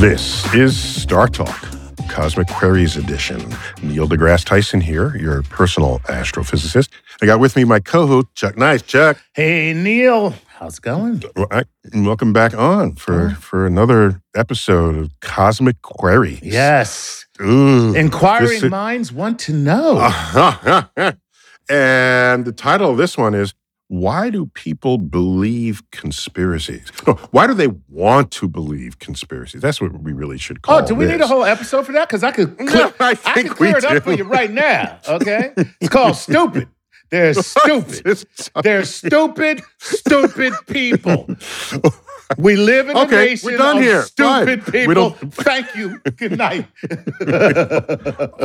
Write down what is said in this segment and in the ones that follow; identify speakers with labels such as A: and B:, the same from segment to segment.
A: This is Star Talk, Cosmic Queries Edition. Neil deGrasse Tyson here, your personal astrophysicist. I got with me my co-host Chuck Nice. Chuck,
B: Hey, Neil. How's it going?
A: welcome back on for oh. for another episode of Cosmic Queries.
B: Yes.
A: Ooh,
B: Inquiring minds want to know.
A: and the title of this one is Why Do People Believe Conspiracies? No, why do they want to believe conspiracies? That's what we really should call
B: oh, do we need a whole episode for that? Because I could,
A: No,
B: clear,
A: I
B: I
A: think
B: could clear
A: we
B: it up
A: do.
B: for you right now. Okay, it's called stupid. They're stupid. They're stupid, stupid people. We live in a
A: Okay,
B: nation
A: we're done
B: of
A: here.
B: stupid
A: Fine.
B: People. Thank you. Good night.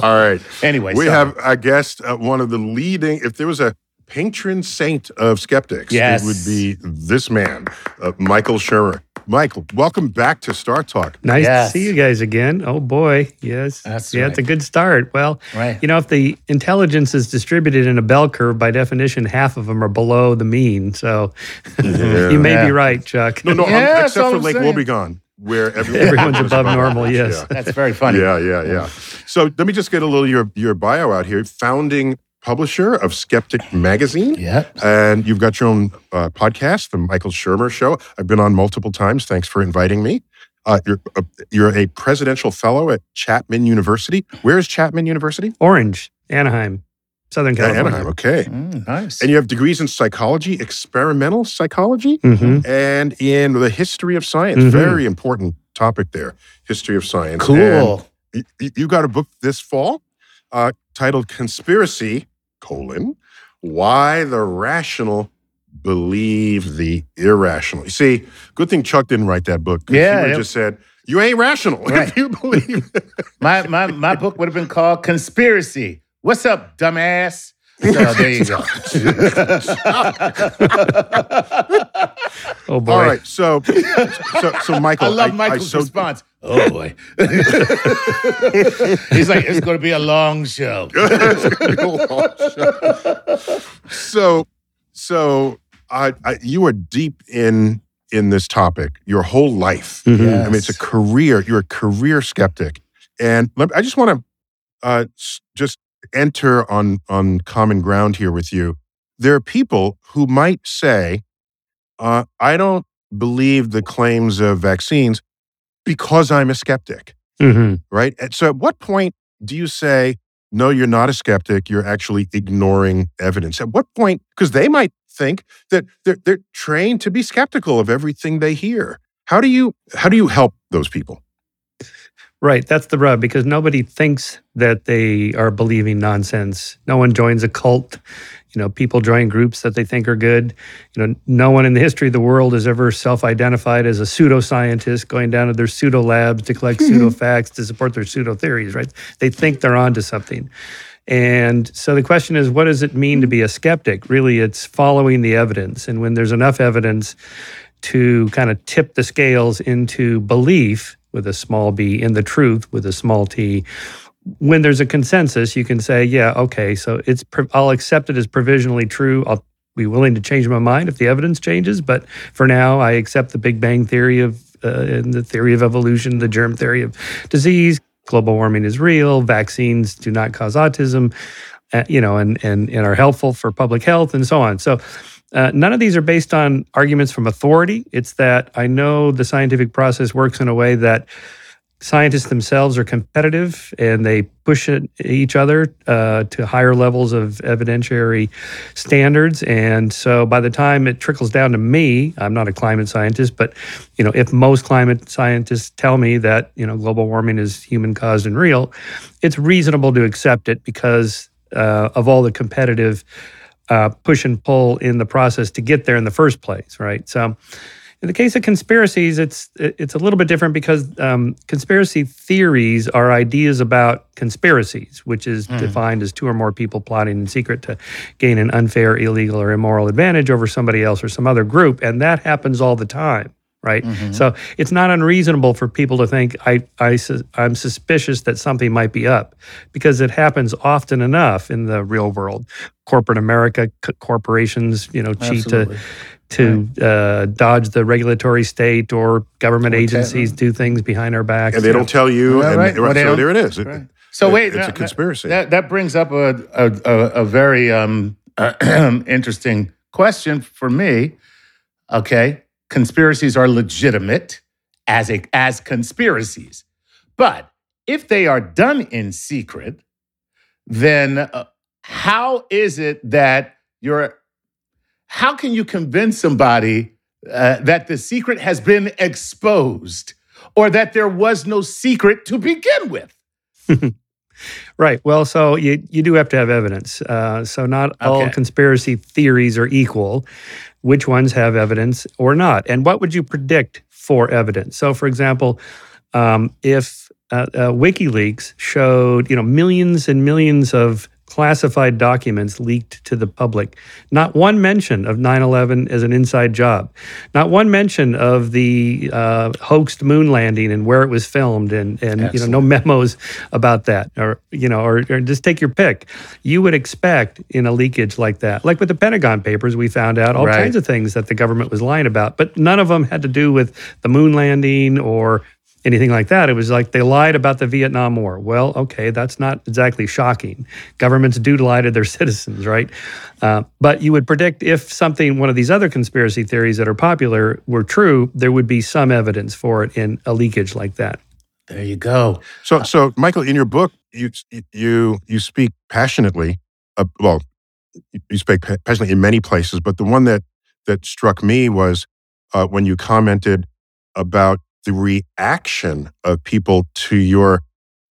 A: All right.
B: anyway,
A: we
B: sorry.
A: have a guest, uh, one of the leading, if there was a patron saint of skeptics,
B: Yes.
A: it would be this man, uh, Michael Shermer. Michael, welcome back to Star Talk.
C: Nice
B: Yes.
C: to see you guys again. Oh boy, yes,
B: That's
C: yeah,
B: right.
C: it's a good start. Well,
B: Right.
C: you know, if the intelligence is distributed in a bell curve, by definition, half of them are below the mean. So you may
B: Yeah.
C: be right, Chuck.
A: No, no,
B: Yeah, that's
A: except for
B: I'm
A: Lake
B: saying.
A: Wobegon, where everyone
C: Everyone's
A: was
C: above normal, yes.
A: Yeah.
B: That's very funny.
A: Yeah, yeah, yeah. So let me just get a little your your bio out here. Founding publisher of Skeptic Magazine.
B: Yeah.
A: And you've got your own uh, podcast, The Michael Shermer Show. I've been on multiple times. Thanks for inviting me. Uh, you're, a, you're a presidential fellow at Chapman University. Where is Chapman University?
C: Orange, Anaheim, Southern
A: At
C: California.
A: Anaheim. Okay.
B: Mm, nice.
A: And you have degrees in psychology, experimental psychology,
C: Mhm.
A: and in the history of science.
C: Mhm.
A: Very important topic there. History of science.
B: cool.
A: And you, you got a book this fall uh, titled Conspiracy, colon, Why the Rational Believe the Irrational. You see, good thing Chuck didn't write that book.
B: Yeah,
A: He would just said, you ain't rational
B: Right.
A: if you believe
B: My my my book would have been called Conspiracy. What's up, dumbass? So there you go.
C: Oh boy.
A: All right, so, so, so Michael,
B: I love Michael's
A: so-
B: response. Oh boy. He's like, it's gonna be a long show. Long show.
A: so so I, I you are deep in in this topic your whole life
C: Mhm.
A: i mean it's a career you're a career skeptic and let, i just want to uh, just enter on on common ground here with you there are people who might say uh, i don't believe the claims of vaccines because i'm a skeptic
C: Mhm.
A: right? And so at what point do you say, no, you're not a skeptic, you're actually ignoring evidence? At what point, because they might think that they're, they're trained to be skeptical of everything they hear. How do you how do you help those people?
C: Right, that's the rub because nobody thinks that they are believing nonsense. No one joins a cult. You know, people join groups that they think are good. You know, no one in the history of the world has ever self-identified as a pseudoscientist going down to their pseudo labs to collect pseudo facts to support their pseudo theories, right? They think they're onto something. And so the question is, what does it mean to be a skeptic? Really, it's following the evidence. And when there's enough evidence to kind of tip the scales into belief, with a small b in the truth with a small t. When there's a consensus, you can say, yeah, okay, so it's I'll accept it as provisionally true. I'll be willing to change my mind if the evidence changes, but for now, I accept the Big Bang theory of uh, and the theory of evolution, the germ theory of disease. Global warming is real. Vaccines do not cause autism, uh, you know, and, and and are helpful for public health and so on. So. Uh, none of these are based on arguments from authority. It's that I know the scientific process works in a way that scientists themselves are competitive and they push each other uh, to higher levels of evidentiary standards. And so by the time it trickles down to me, I'm not a climate scientist, but you know, if most climate scientists tell me that you know global warming is human caused and real, it's reasonable to accept it because uh, of all the competitive uh, push and pull in the process to get there in the first place, right? So. In the case of conspiracies, it's it's a little bit different because um, conspiracy theories are ideas about conspiracies, which is mm. defined as two or more people plotting in secret to gain an unfair, illegal, or immoral advantage over somebody else or some other group, and that happens all the time right? Mm-hmm. So it's not unreasonable for people to think I, I I'm suspicious that something might be up because it happens often enough in the real world. Corporate America, c- corporations, you know, cheat Absolutely. to to right. uh, dodge the regulatory state or government or agencies do things behind our backs.
A: And they don't tell you. and, right. Well, so there it is. Right.
B: so it, wait,
A: it's a conspiracy.
B: That, that brings up a, a, a, a very um, uh, interesting question for me. Okay, conspiracies are legitimate as a, as conspiracies, but if they are done in secret, then uh, how is it that you're how can you convince somebody uh, that the secret has been exposed or that there was no secret to begin with?
C: right. Well, so you, you do have to have evidence. Uh, so not okay. all conspiracy theories are equal. Which ones have evidence or not? And what would you predict for evidence? So, for example, um, if uh, uh, WikiLeaks showed you know millions and millions of classified documents leaked to the public. Not one mention of 9 11 as an inside job. Not one mention of the uh, hoaxed moon landing and where it was filmed and, and you know, no memos about that. Or, you know, or, or just take your pick. You would expect in a leakage like that, like with the Pentagon Papers, we found out all right. kinds of things that the government was lying about, but none of them had to do with the moon landing or anything like that. It was like they lied about the Vietnam War. Well, okay, that's not exactly shocking. Governments do lie to their citizens, right? Uh, but you would predict if something, one of these other conspiracy theories that are popular were true, there would be some evidence for it in a leakage like that.
B: There you go.
A: So, so Michael, in your book, you you you speak passionately. Uh, well, you speak passionately in many places, but the one that that struck me was uh, when you commented about the reaction of people to your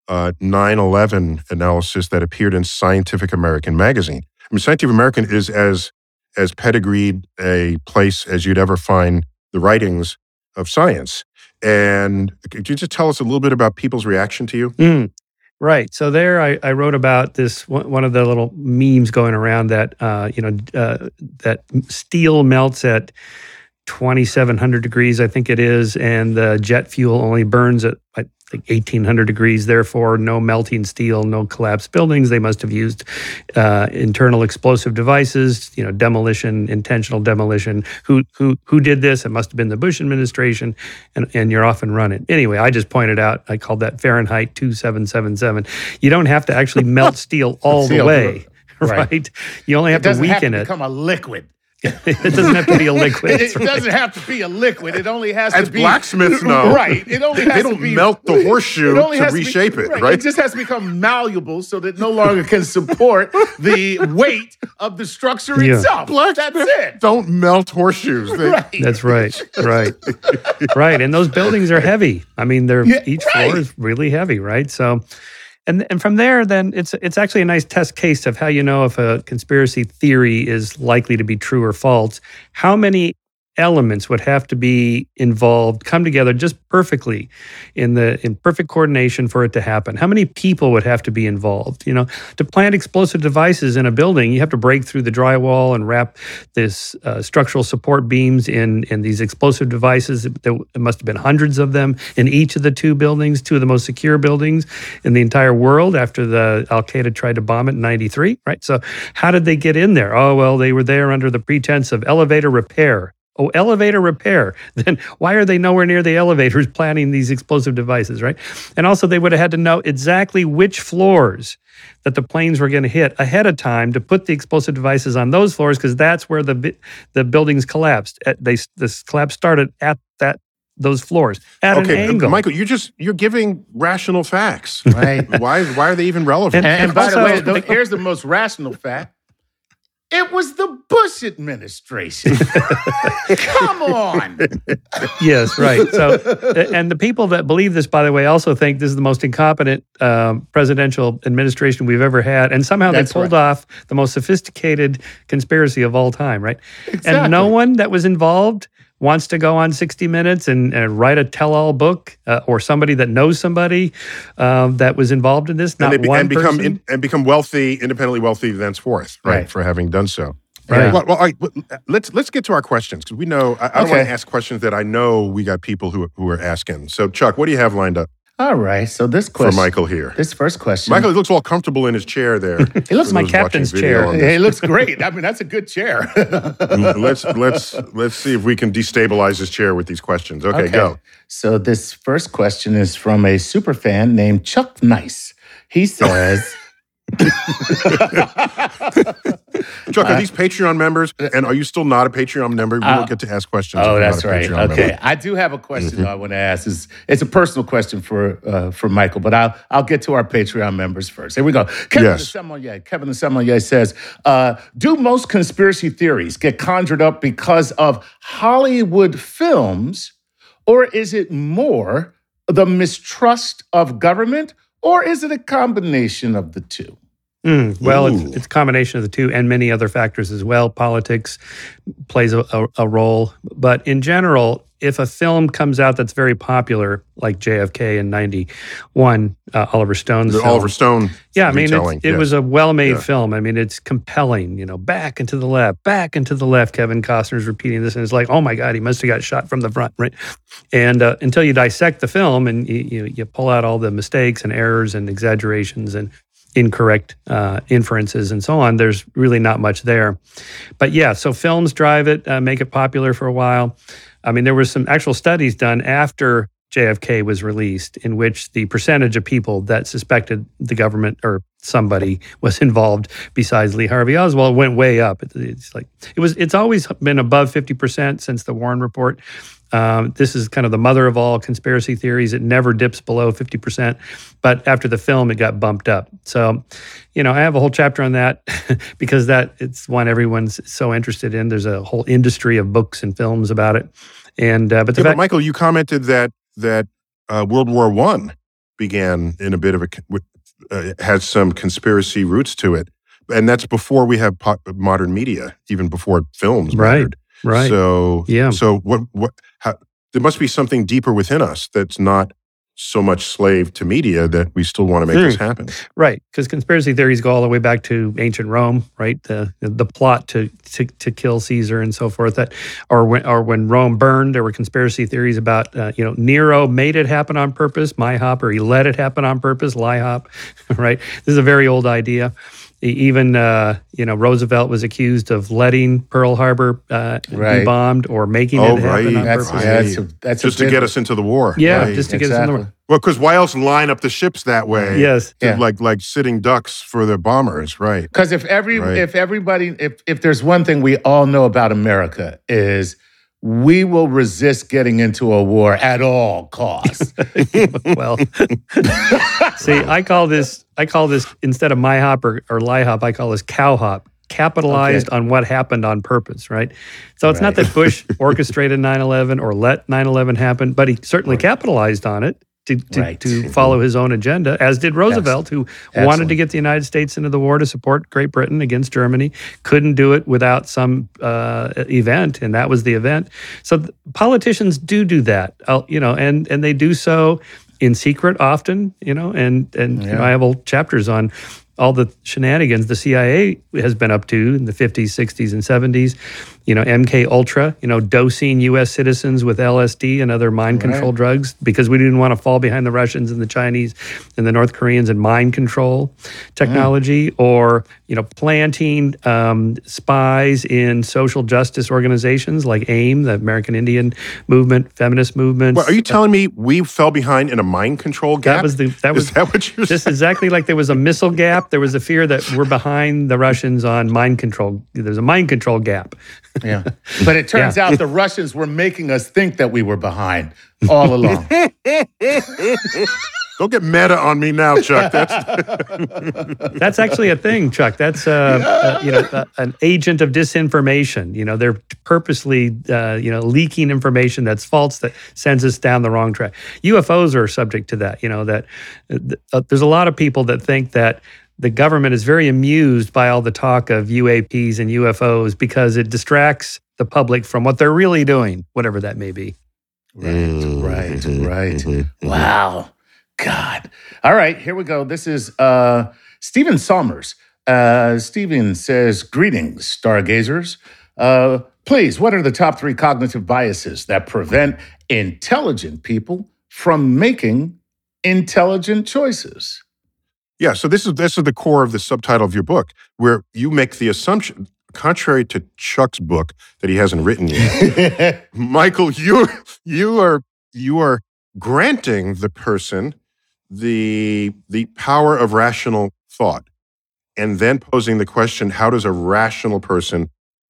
A: uh, 9/11 analysis that appeared in Scientific American magazine. I mean, Scientific American is as as pedigreed a place as you'd ever find the writings of science. And could you just tell us a little bit about people's reaction to you?
C: Mm, right. So there, I, I, wrote about this one of the little memes going around that uh, you know uh, that steel melts at 2700 degrees, I think it is, and the jet fuel only burns at I think 1800 degrees. Therefore, no melting steel, no collapsed buildings. They must have used uh, internal explosive devices, you know, demolition, intentional demolition. Who who who did this? It must have been the Bush administration, and and you're off and running. Anyway, I just pointed out. I called that Fahrenheit 2777. You don't have to actually melt steel all the way. Right. right. You only have
B: it
C: to weaken
B: have to it. Become a liquid.
C: It doesn't have to be a liquid.
B: it, right. doesn't have to be a liquid. It only has
A: As
B: to be.
A: blacksmiths know.
B: Right. It only has
A: they don't
B: be,
A: melt the horseshoe to reshape
B: be,
A: it, right.
B: It just has to become malleable so that it no longer can support the weight of the structure yeah. itself. That's it.
A: Don't melt horseshoes.
C: They, right. That's right. Right. right. And those buildings are heavy. I mean, they're yeah, each right. floor is really heavy, right? So and and from there then it's it's actually a nice test case of how you know if a conspiracy theory is likely to be true or false. How many elements would have to be involved, come together just perfectly in the in perfect coordination for it to happen? How many people would have to be involved? You know, to plant explosive devices in a building, you have to break through the drywall and wrap this uh, structural support beams in in these explosive devices. There must have been hundreds of them in each of the two buildings, two of the most secure buildings in the entire world after the Al Qaeda tried to bomb it in 93, right? So how did they get in there? Oh, well, they were there under the pretense of elevator repair. Oh, elevator repair. Then why are they nowhere near the elevators planning these explosive devices, right? And also, they would have had to know exactly which floors that the planes were going to hit ahead of time to put the explosive devices on those floors because that's where the the buildings collapsed. They this collapse started at that those floors at
A: okay,
C: an angle.
A: Michael, you're just you're giving rational facts.
B: Right.
A: why why are they even relevant?
B: And, and by the
C: Also-
B: way, the- here's the most rational fact. It was the Bush administration. Come on.
C: yes, right. So, and the people that believe this, by the way, also think this is the most incompetent um, presidential administration we've ever had, and somehow
B: That's
C: they pulled
B: right.
C: off the most sophisticated conspiracy of all time, right? And no one that was involved wants to go on 60 Minutes and, and write a tell-all book, uh, or somebody that knows somebody um, that was involved in this. Not
A: and, be-
C: one
A: and become
C: person.
A: in, and become wealthy, independently wealthy thenceforth, right?
B: Right.
A: For having done so.
C: Right.
A: Well, well right, let's let's get to our questions because we know I, I don't want to ask questions that I know we got people who who are asking. So, Chuck, what do you have lined up
B: All right. So this question for.
A: Michael here?
B: This first question.
A: Michael, he looks all comfortable in his chair there.
B: He looks
C: my captain's chair.
A: on
B: Yeah,
A: this.
B: it looks great. I mean, that's a good chair.
A: Mm, let's let's let's see if we can destabilize his chair with these questions. Okay, go.
B: So this first question is from a super fan named Chuck Nice. He says,
A: Chuck, are these Patreon members? And are you still not a Patreon member? We
B: Uh,
A: don't get to ask questions.
B: "Oh, that's right.
A: Patreon
B: Okay,
A: member.
B: I do have a question though I want to ask. Is it's a personal question for uh, for Michael, but I'll I'll get to our Patreon members first. Here we go. Kevin
A: Yes.
B: the Sommelier. Kevin the Sommelier says, uh, "Do most conspiracy theories get conjured up because of Hollywood films, or is it more the mistrust of government, or is it a combination of the two?
C: Mm, well,
A: Ooh.
C: it's, it's a combination of the two and many other factors as well. Politics plays a, a, a role. But in general, if a film comes out that's very popular, like JFK in 91, uh, Oliver Stone's
A: The
C: film.
A: Oliver Stone.
C: yeah, I mean, it's, it
A: yes.
C: was a well made
A: Yeah.
C: film. I mean, it's compelling, you know, back and to the left, back and to the left. Kevin Costner's repeating this, and it's like, oh my God, he must have got shot from the front, right? And uh, until you dissect the film and you, you, you pull out all the mistakes and errors and exaggerations and incorrect uh, inferences and so on, there's really not much there. But yeah, so films drive it, uh, make it popular for a while. I mean, there was some actual studies done after JFK was released in which the percentage of people that suspected the government or somebody was involved besides Lee Harvey Oswald went way up. It's like it was. It's always been above fifty percent since the Warren Report. Um, this is kind of the mother of all conspiracy theories. It never dips below 50%. But after the film, it got bumped up. So, you know, I have a whole chapter on that because that it's one everyone's so interested in. There's a whole industry of books and films about it. And, uh, but the
A: Yeah, but Michael, you commented that that uh, World War One began in a bit of a uh, has some conspiracy roots to it, and that's before we have po- modern media, even before films. Mattered.
C: right.
A: So
C: Yeah.
A: So what what how, there must be something deeper within us that's not so much slave to media that we still want to make this happen.
C: Right, because conspiracy theories go all the way back to ancient Rome, right? The the plot to to, to kill Caesar and so forth. That, or when or when Rome burned, there were conspiracy theories about uh, you know Nero made it happen on purpose, MIHOP, or he let it happen on purpose, LIHOP, right? This is a very old idea. Even uh, you know Roosevelt was accused of letting Pearl Harbor uh, be bombed or making
A: Oh,
C: it happen
A: right.
C: on
B: That's,
C: purpose.
B: yeah, that's, a, that's
A: Just to get us into the war.
C: Yeah,
A: Right.
C: just to get us
B: into
C: the war.
A: well, because why else line up the ships that way?
C: yes.
A: to-
B: Yeah.
A: like like sitting ducks for the bombers, right?
B: Because if every
A: Right.
B: if everybody if if there's one thing we all know about America is we will resist getting into a war at all costs.
C: well, see, I call this I call this instead of MIHOP or, or LIHOP, I call this cow hop. Capitalized on what happened on purpose, right? So it's not that Bush orchestrated 9 11 or let 9 11 happen, but he certainly capitalized on it to, to,
B: Right.
C: to follow his own agenda, as did Roosevelt, who wanted to get the United States into the war to support Great Britain against Germany. Couldn't do it without some uh, event, and that was the event. So th- politicians do do that, uh, you know, and and they do so in secret often, you know, and and you know, I have whole chapters on all the shenanigans the CIA has been up to in the 50s, 60s, and 70s. You know, MK Ultra, you know, dosing U.S. citizens with LSD and other mind control drugs because we didn't want to fall behind the Russians and the Chinese and the North Koreans in mind control technology, or you know, planting um, spies in social justice organizations like AIM, the American Indian Movement, feminist movements.
A: Well, are you telling me we fell behind in a mind control gap?
C: That was the that was
A: Is that what you're
C: just
A: saying?
C: exactly like there was a missile gap. There was a fear that we're behind the Russians on mind control. There's a mind control gap.
B: Yeah. But it turns out the Russians were making us think that we were behind all along.
A: Don't get meta on me now, Chuck. That's
C: That's actually a thing, Chuck. That's uh, uh, you know uh, an agent of disinformation. You know they're purposely uh, you know leaking information that's false that sends us down the wrong track. UFOs are subject to that. You know that uh, uh, there's a lot of people that think that the government is very amused by all the talk of UAPs and UFOs because it distracts the public from what they're really doing, whatever that may be.
B: Right, right, right. Wow. God. All right, here we go. This is uh, Stephen Somers. Uh, Stephen says, Greetings, stargazers. Uh, please, what are the top three cognitive biases that prevent intelligent people from making intelligent choices?
A: Yeah. So this is this is the core of the subtitle of your book, where you make the assumption, contrary to Chuck's book that he hasn't written yet, Michael, you you are you are granting the person the the power of rational thought, and then posing the question: How does a rational person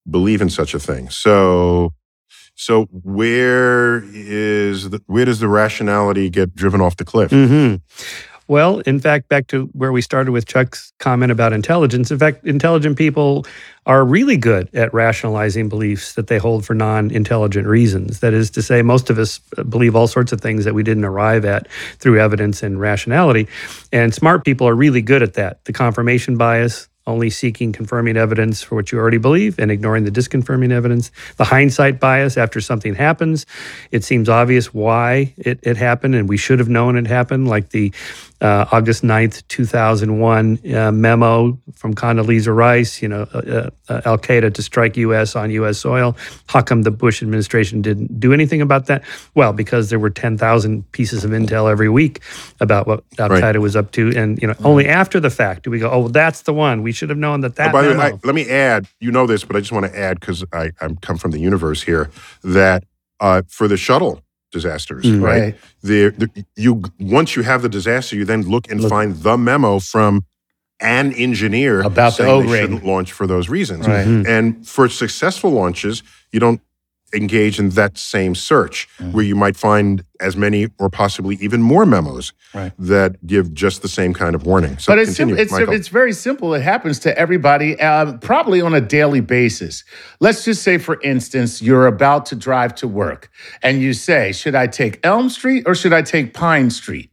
A: believe in such a thing? So. So where is the, where does the rationality get driven off the cliff?
C: hmm Well, in fact, back to where we started with Chuck's comment about intelligence. In fact, intelligent people are really good at rationalizing beliefs that they hold for non intelligent reasons. That is to say, most of us believe all sorts of things that we didn't arrive at through evidence and rationality. And smart people are really good at that. The confirmation bias, only seeking confirming evidence for what you already believe and ignoring the disconfirming evidence. The hindsight bias after something happens, it seems obvious why it, it happened and we should have known it happened, like the uh, August 9th, 2001 uh, memo from Condoleezza Rice, you know, uh, uh, Al Qaeda to strike U.S. on U.S. soil. How come the Bush administration didn't do anything about that? Well, because there were 10,000 pieces of intel every week about what Al
A: Right.
C: Qaeda was up to. And, you know, only after the fact do we go, oh, that's the one. We should have known that that
A: Oh, by the way,
C: memo.
A: I, let me add. You know this, but I just want to add because I I'm come from the universe here that uh, for the shuttle disasters,
C: Mm.
A: right?
B: Right.
A: The, the you once you have the disaster, you then look and
B: Look.
A: find the memo from an engineer
B: About the
A: saying they
B: O-ring.
A: shouldn't launch for those reasons.
B: Right.
C: Mhm.
A: And for successful launches, you don't engage in that same search
B: Mm.
A: where you might find as many or possibly even more memos
B: Right.
A: that give just the same kind of warning. So
B: but it's sim- it's
A: Michael.
B: it's very simple. It happens to everybody, um, probably on a daily basis. Let's just say, for instance, you're about to drive to work, and you say, "Should I take Elm Street or should I take Pine Street?"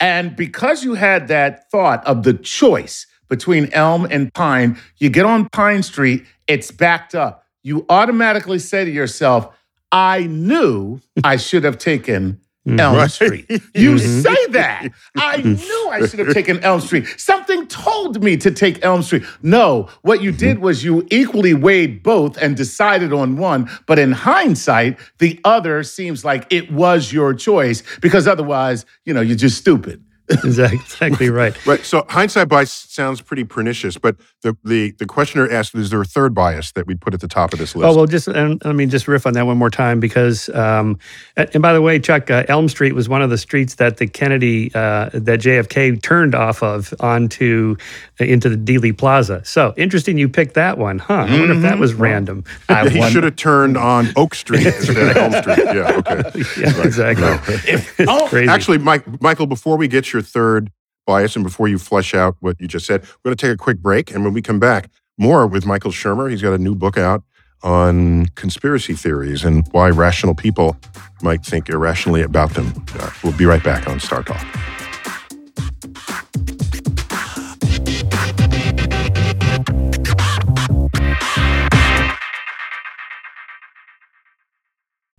B: And because you had that thought of the choice between Elm and Pine, you get on Pine Street. It's backed up. You automatically say to yourself, "I knew I should have taken." Mm-hmm. Elm
A: Right.
B: Street. You mm-hmm. say that. I mm-hmm. knew I should have taken Elm Street. Something told me to take Elm Street. No, what you did was you equally weighed both and decided on one. But in hindsight, the other seems like it was your choice because otherwise, you know, you're just stupid.
C: Exactly, exactly right.
A: Right. So hindsight bias sounds pretty pernicious, but the, the, the questioner asked, is there a third bias that we'd put at the top of this list?
C: Oh well, just and let me just riff on that one more time because, um, and and by the way, Chuck, uh, Elm Street was one of the streets that the Kennedy uh, that JFK turned off of onto uh, into the Dealey Plaza. So interesting, you picked that one, huh? I wonder if that was random.
B: I
A: he should have turned on Oak Street instead of Elm Street. Yeah, okay.
C: yeah, exactly. It's
B: Oh,
C: crazy.
A: Actually, Mike, Michael, before we get your third bias and before you flesh out what you just said, we're going to take a quick break. And when we come back, more with Michael Shermer. He's got a new book out on conspiracy theories and why rational people might think irrationally about them. Uh, we'll be right back on Star Talk.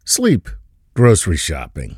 B: Sleep, grocery shopping,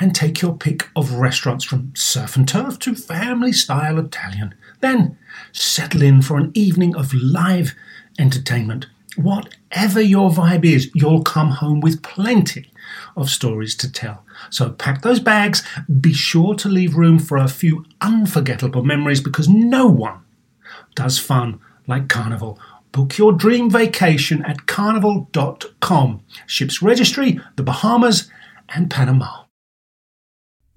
D: and take your pick of restaurants from surf and turf to family style Italian. Then settle in for an evening of live entertainment. Whatever your vibe is, you'll come home with plenty of stories to tell. So pack those bags, be sure to leave room for a few unforgettable memories because no one does fun like Carnival. Book your dream vacation at carnival.com. Ships registry, the Bahamas, and Panama.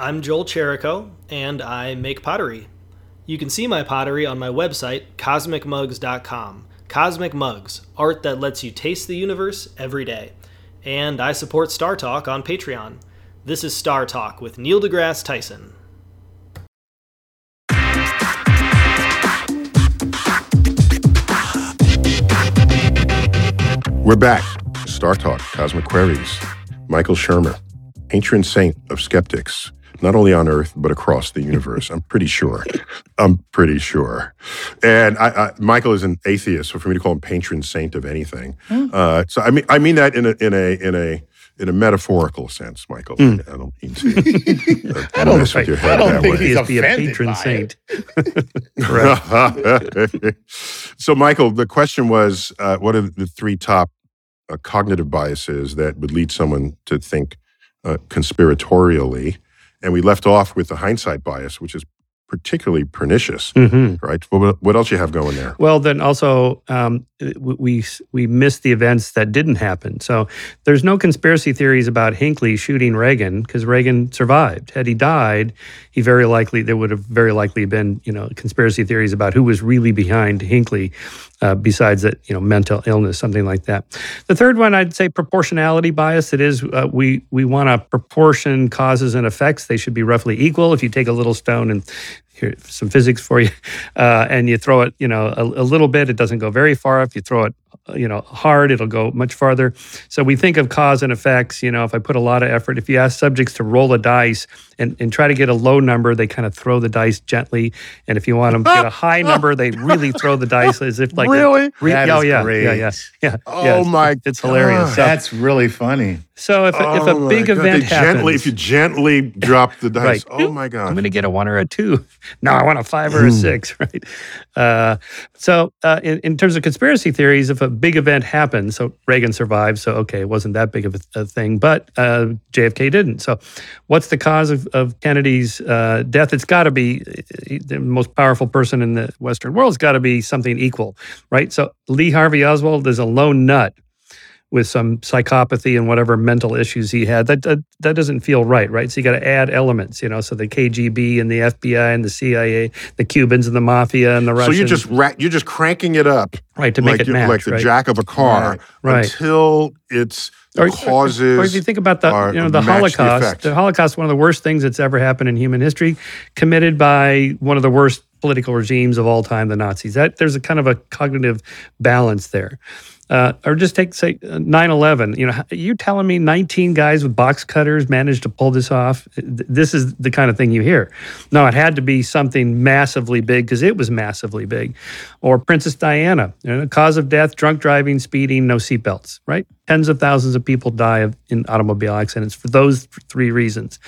E: I'm Joel Cherico, and I make pottery. You can see my pottery on my website, cosmicmugs.com. Cosmic Mugs, art that lets you taste the universe every day. And I support Star Talk on Patreon. This is Star Talk with Neil deGrasse Tyson.
A: We're back. Star Talk, Cosmic Queries. Michael Shermer, patron saint of skeptics not only on Earth but across the universe. I'm pretty sure. I'm pretty sure. And I, I, Michael is an atheist, so for me to call him patron saint of anything, mm. uh, so I mean I mean that in a in a in a in a metaphorical sense, Michael. Mm. I don't mean to. Uh,
B: I don't, mess with your head I don't think way. he's
C: be a patron saint.
A: so, Michael, the question was, uh, what are the three top uh, cognitive biases that would lead someone to think uh, conspiratorially? And we left off with the hindsight bias, which is particularly pernicious,
C: Mm-hmm.
A: right? What, what else you have going there?
C: Well, then also um, we we missed the events that didn't happen. So there's no conspiracy theories about Hinckley shooting Reagan because Reagan survived. Had he died, he very likely there would have very likely been you know conspiracy theories about who was really behind Hinckley, uh, besides that you know mental illness, something like that. The third one, I'd say proportionality bias. It is uh, we we want to proportion causes and effects. They should be roughly equal. If you take a little stone and here some physics for you uh, and you throw it you know a, a, little bit it doesn't go very far if you throw it you know hard it'll go much farther so we think of cause and effects you know if i put a lot of effort if you ask subjects to roll a dice and, and try to get a low number they kind of throw the dice gently and if you want them to get a high number they really throw the dice as if like
A: really
C: re-
B: That
C: oh
B: is
C: yeah,
B: great.
C: yeah yeah yeah
A: Oh
C: yeah, it's-
A: my
C: it's hilarious
A: God.
C: so,
B: That's really funny.
C: So if, a- if
A: Oh
C: a big
A: God.
C: event
A: They
C: happens
A: gently, if you gently drop the dice,
C: Right.
A: oh my God, I'm
C: going to get a one or a two. No, I want a five or a
A: Hmm.
C: six, right? Uh, so, uh, in, in terms of conspiracy theories, if a big event happened, so Reagan survived, so okay, it wasn't that big of a, a thing, but uh, JFK didn't. So, what's the cause of, of Kennedy's uh, death? It's got to be uh, the most powerful person in the Western world. It's got to be something equal, right? So, Lee Harvey Oswald is a lone nut with some psychopathy and whatever mental issues he had. That that, that doesn't feel right, right? So you got to add elements, you know. So the KGB and the FBI and the CIA, the Cubans and the mafia and the Russians.
A: So you're just ra- you're just cranking it up
C: right to
A: like
C: make it match,
A: like the
C: right?
A: jack of a car
B: Right.
C: Right.
A: until it's the
C: Or-
A: causes.
C: Or if you think about the you know the
A: the
C: Holocaust,
A: effect.
C: the Holocaust, one of the worst things that's ever happened in human history, committed by one of the worst political regimes of all time, the Nazis. That there's a kind of a cognitive balance there. Uh, or just take say uh, 9/11. You know, you telling me 19 guys with box cutters managed to pull this off? This is the kind of thing you hear. No, it had to be something massively big because it was massively big. Or Princess Diana, you know, cause of death: drunk driving, speeding, no seatbelts. Right? Tens of thousands of people die of, in automobile accidents for those three reasons.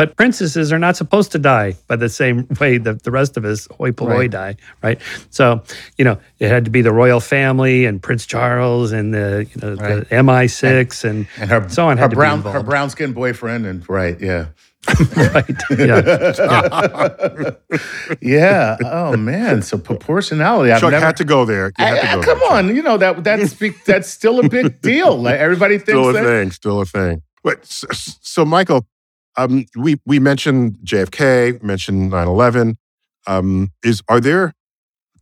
C: But princesses are not supposed to die by the same way that the rest of us hoi polloi
B: Right.
C: die. Right? So you know, it had to be the royal family and Prince Charles and the you know
B: Right.
C: the MI6 and,
B: And her,
C: so on
B: her
C: had to
B: brown,
C: be
B: her
C: involved.
B: brown skinned boyfriend, and right, yeah,
C: right. Yeah.
B: yeah. Oh man, so proportionality. I've
A: Chuck
B: never.
A: had to go there. You had to
B: I- I-
A: go
B: come
A: there, Chuck.
B: on, you know that that's big- that's still a big deal. Like everybody thinks
A: Still a
B: that.
A: thing. Still a thing. But so, so Michael, um, we we mentioned JFK, mentioned 9/11. Um, is are there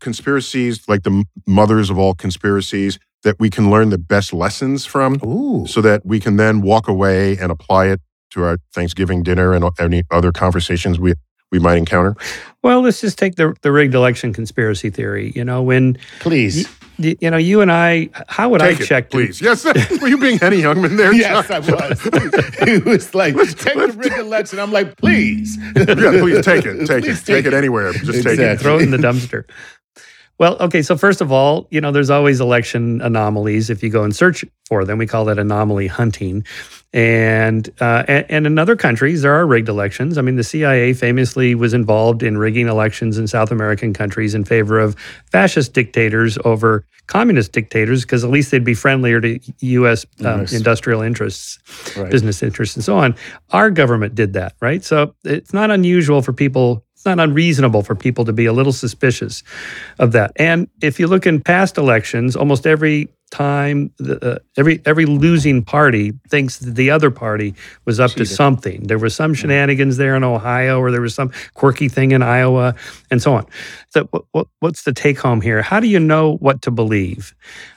A: conspiracies like the mothers of all conspiracies that we can learn the best lessons from,
B: Ooh,
A: so that we can then walk away and apply it to our Thanksgiving dinner and any other conversations we we might encounter?
C: Well, let's just take the the rigged election conspiracy theory. You know, when
B: please.
C: You know you and I, how would
A: Take
C: I
A: it,
C: check?
A: please. Yes, were you being Henny Youngman there?
B: Yes,
A: Chuck?
B: I was. he was like, take the rigged election. I'm like, please.
A: yeah, please take it. Take
B: Please
A: it. Take it anywhere. Just take it.
C: Throw it in the dumpster. Well, okay. So first of all, you know, there's always election anomalies if you go and search for them. We call that anomaly hunting. And, uh, and and in other countries, there are rigged elections. I mean, the CIA famously was involved in rigging elections in South American countries in favor of fascist dictators over communist dictators, because at least they'd be friendlier to U.S. Um,
B: Yes.
C: industrial interests
B: Right.
C: business interests and so on. Our government did that, right? So it's not unusual for people, it's not unreasonable for people to be a little suspicious of that. And if you look in past elections, almost every time the, uh, every every losing party thinks that the other party was up to something. There was some shenanigans there in Ohio, or there was some quirky thing in Iowa, and so on. So, what, what, what's the take home here? How do you know what to believe?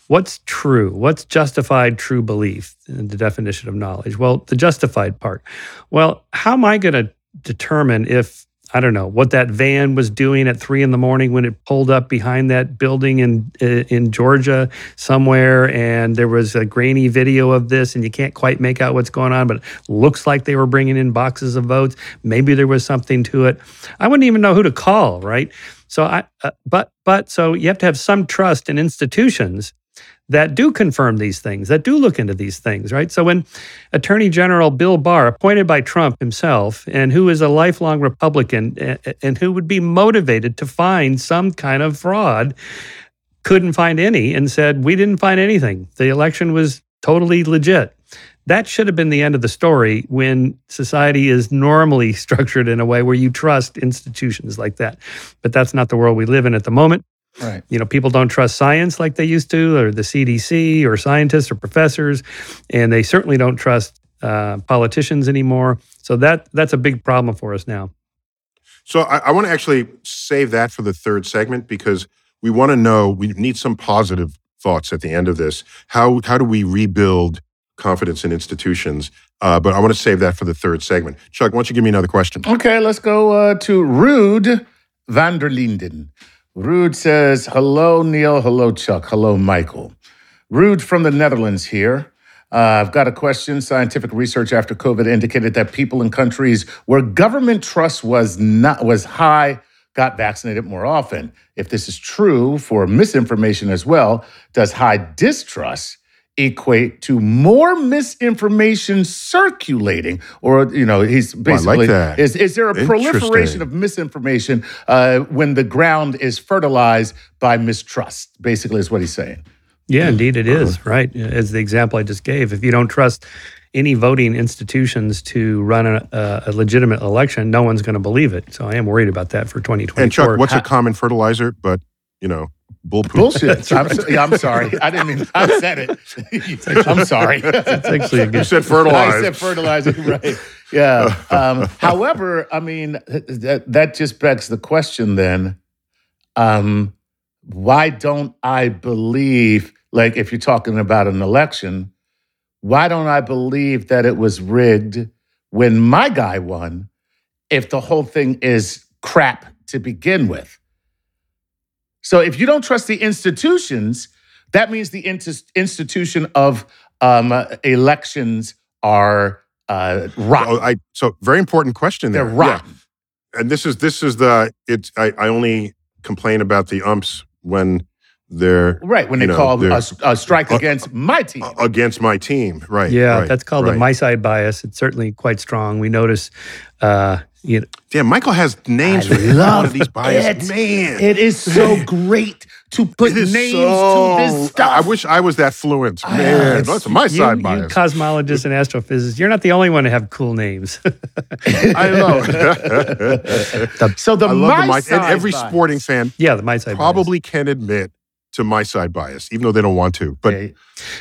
C: What's true? What's justified true belief? in The definition of knowledge. Well, the justified part. Well, how am I going to determine if I don't know what that van was doing at three in the morning when it pulled up behind that building in in Georgia somewhere, and there was a grainy video of this, and you can't quite make out what's going on, but it looks like they were bringing in boxes of votes. Maybe there was something to it. I wouldn't even know who to call, right? So I, uh, but but so you have to have some trust in institutions that do confirm these things, that do look into these things, right? So when Attorney General Bill Barr, appointed by Trump himself, and who is a lifelong Republican and who would be motivated to find some kind of fraud, couldn't find any and said, We didn't find anything. The election was totally legit. That should have been the end of the story when society is normally structured in a way where you trust institutions like that. But that's not the world we live in at the moment.
B: Right.
C: You know, people don't trust science like they used to, or the CDC, or scientists, or professors, and they certainly don't trust uh, politicians anymore. So that that's a big problem for us now.
A: So I, I want to actually save that for the third segment because we want to know we need some positive thoughts at the end of this. How how do we rebuild confidence in institutions? Uh, but I want to save that for the third segment. Chuck, why don't you give me another question?
B: Okay, let's go uh, to Ruud van der Linden. Ruud says, Hello, Neil. Hello, Chuck. Hello, Michael. Ruud from the Netherlands here. Uh, I've got a question. Scientific research after COVID indicated that people in countries where government trust was not was high got vaccinated more often. If this is true for misinformation as well, does high distrust equate to more misinformation circulating? Or, you know, he's
A: Oh, I like
B: basically,
A: that.
B: is, is there a proliferation of misinformation uh, when the ground is fertilized by mistrust? Basically, is what he's saying.
C: Yeah, indeed, it is right. As the example I just gave, if you don't trust any voting institutions to run a, a- a legitimate election, no one's going to believe it. So I am worried about that for 2024.
A: And Chuck, what's a common fertilizer? But you know, bull.
B: Bullshit. I'm, so- yeah, I'm sorry. I didn't mean, I said it. I'm sorry.
C: It's actually
A: You said
B: I
A: fertilizer.
B: said fertilizer, right? Yeah. Um, however, I mean that that just begs the question. Then, um, why don't I believe? Like, if you're talking about an election, why don't I believe that it was rigged when my guy won? If the whole thing is crap to begin with. So, if you don't trust the institutions, that means the institution of um, elections are uh, rotten.
A: Oh, I so very important question there.
B: They're
A: Yeah.
B: rotten.
A: And this is this is the it's I, I only complain about the umps when they're
B: Right when they
A: know,
B: call
A: they're-
B: a, a strike
A: Uh,
B: against my team.
A: against my team. Right.
C: yeah,
A: right,
C: that's called
A: right.
C: the my side bias. It's certainly quite strong. We notice, uh, you know,
A: Damn, Michael has names
B: I
A: for every one
B: love
A: of these biases.
B: it.
A: Man.
B: It is so great to put names
A: so-
B: to this stuff.
A: I wish I was that fluent.
B: I-
A: Man,
B: it's-
A: that's my
C: you,
A: side
C: you
A: bias.
C: cosmologists and astrophysicists, you're not the only one to have cool names.
A: I know.
B: so the
A: I love
B: my
A: the my, and every
B: bias-
A: sporting fan
C: yeah, the my side bias.
A: probably can admit to my side bias, even though they don't want to. But
B: Okay.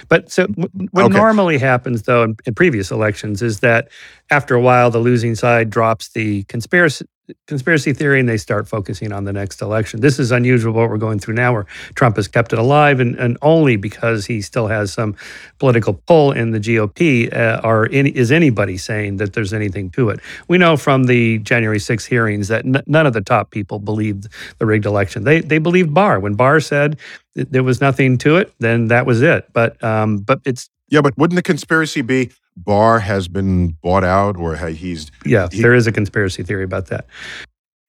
C: But so what
A: Okay.
C: normally happens though in, in previous elections is that after a while the losing side drops the conspiracy conspiracy theory and they start focusing on the next election. This is unusual what we're going through now where Trump has kept it alive and, and only because he still has some political pull in the GOP uh, are is anybody saying that there's anything to it. We know from the January 6th hearings that n- none of the top people believed the rigged election. They they believed Barr. When Barr said th- there was nothing to it, then that was it. But um, but it's
A: yeah, but wouldn't the conspiracy be Barr has been bought out or he's
C: yeah,
A: He-
C: there is a conspiracy theory about that.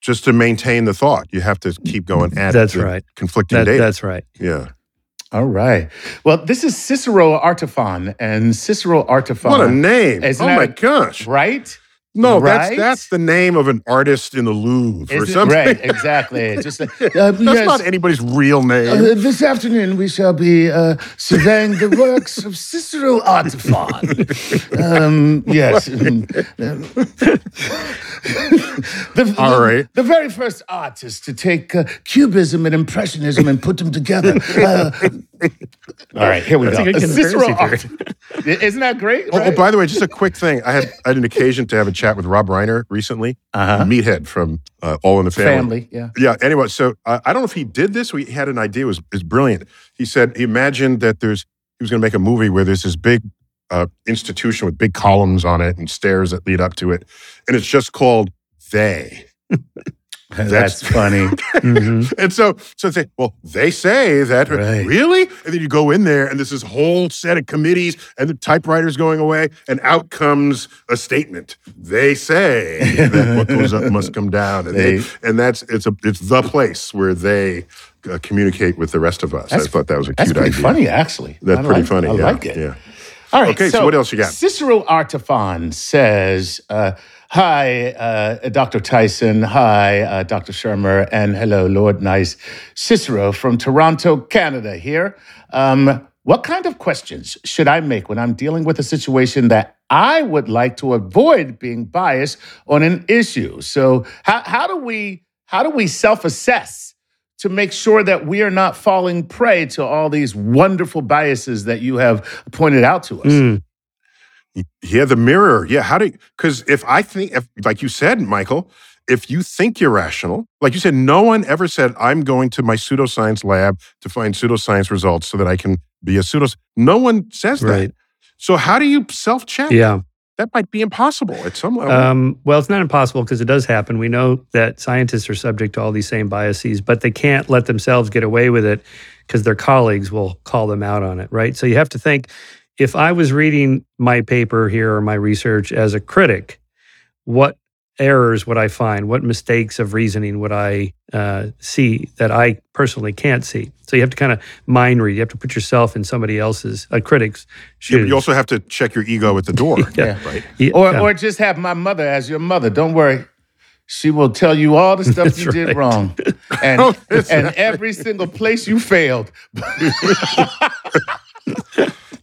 A: just to maintain the thought? You have to keep going at
C: That's
A: the
C: right.
A: conflicting
C: That,
A: data.
C: that's right.
A: yeah.
B: All right. Well, this is Cicero Artefan, and Cicero Artefan.
A: What a name.
B: Isn't
A: oh my
B: a-
A: gosh.
B: right?
A: No,
B: Right?
A: that's that's the name of an artist in the Louvre or
B: it-
A: something.
B: Right, exactly. Just like, uh,
A: That's
B: yes.
A: not anybody's real name.
B: Uh, this afternoon, we shall be uh, surveying the works of Cicero Artefan. Um, yes. the,
A: All
B: the-
A: right.
B: The very first artist to take uh, Cubism and Impressionism and put them together. Uh, all right, here we
C: That's
B: go. Cicero Art- Isn't that great?
A: Oh, oh, by the way, just a quick thing. I had I had an occasion to have a chat with Rob Reiner recently,
B: uh-huh.
A: Meathead from uh, All in the Family.
B: Family, yeah.
A: Yeah. Anyway, so uh, I don't know if he did this. We had an idea. It was is brilliant. He said he imagined that there's he was going to make a movie where there's this big uh, institution with big columns on it and stairs that lead up to it, and it's just called They.
B: That's, funny.
C: Mhm.
A: And so, so they say, well, they say that
B: Right.
A: really, and then you go in there, and there's this whole set of committees, and the typewriters going away, and out comes a statement. They say that what goes up must come down, and they,
B: They-
A: and that's it's a it's the place where they uh, communicate with the rest of us.
B: That's-
A: I thought that was a cute
B: pretty
A: idea.
B: funny, actually.
A: That's
B: I
A: pretty
B: like-
A: funny.
B: I
A: yeah,
B: like it.
A: Yeah.
B: All right.
A: Okay, so what else you got?
B: Cicero Artefan says, uh, "Hi, uh, Dr. Tyson. Hi, uh, Dr. Shermer, and hello, Lord Nice. Cicero from Toronto, Canada. Here. Um, what kind of questions should I make when I'm dealing with a situation that I would like to avoid being biased on an issue? So how, how do we how do we self-assess to make sure that we are not falling prey to all these wonderful biases that you have pointed out to us?
C: Mm.
A: Yeah, the mirror. Yeah, how do because if I think if like you said, Michael, if you think you're rational, like you said, no one ever said, I'm going to my pseudoscience lab to find pseudoscience results so that I can be a pseudo. No one says
C: Right.
A: that. So how do you self-check?
C: Yeah.
A: That might be impossible at some level.
C: Um, well, it's not impossible because it does happen. We know that scientists are subject to all these same biases, but they can't let themselves get away with it because their colleagues will call them out on it, right? So you have to think if I was reading my paper here or my research as a critic, what errors would I find? What mistakes of reasoning would I uh, see that I personally can't see? So you have to kind of mind read. You have to put yourself in somebody else's, a critic's
A: you,
C: shoes.
A: you also have to check your ego at the door.
C: Yeah.
A: Right.
C: Yeah,
B: Or,
C: yeah.
B: or just have my mother as your mother. Don't worry. She will tell you all the stuff
C: That's
B: you did wrong. And, and every single place you failed.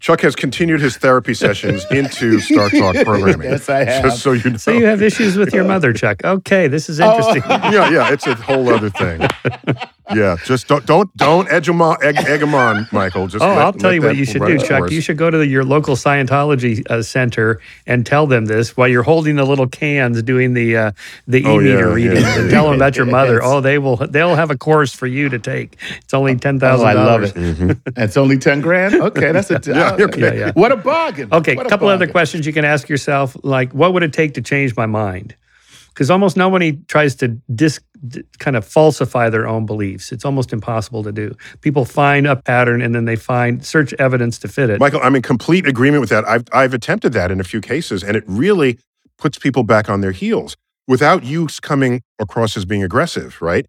A: Chuck has continued his therapy sessions into Star Talk programming.
B: Yes, I have.
A: Just so you know.
C: So you have issues with your mother, Chuck. Okay, this is interesting. Oh.
A: yeah, yeah, it's a whole other thing. Yeah, just don't don't don't edge him on, egg, egg him on, Michael. Just
C: Oh,
A: let-
C: I'll tell you what you should do, Chuck.
A: course.
C: You should go to the, your local Scientology uh, center and tell them this while you're holding the little cans doing the uh, the
A: Oh,
C: e-meter
A: yeah,
C: readings
A: yeah,
C: and tell them about your mother. Oh, they will they'll have a course for you to take. It's only ten
B: Oh,
C: thousand
B: I love it.
A: Mm-hmm.
B: It's only 10 grand? Okay, that's a
A: Yeah, okay.
C: Yeah, yeah.
B: What a bargain.
C: Okay,
B: What
C: a
B: a
C: couple other questions you can ask yourself, like what would it take to change my mind? Because almost nobody tries to dis, kind of falsify their own beliefs. It's almost impossible to do. People find a pattern and then they find search evidence to fit it.
A: Michael, I'm in complete agreement with that. I've I've attempted that in a few cases, and it really puts people back on their heels without you coming across as being aggressive, right?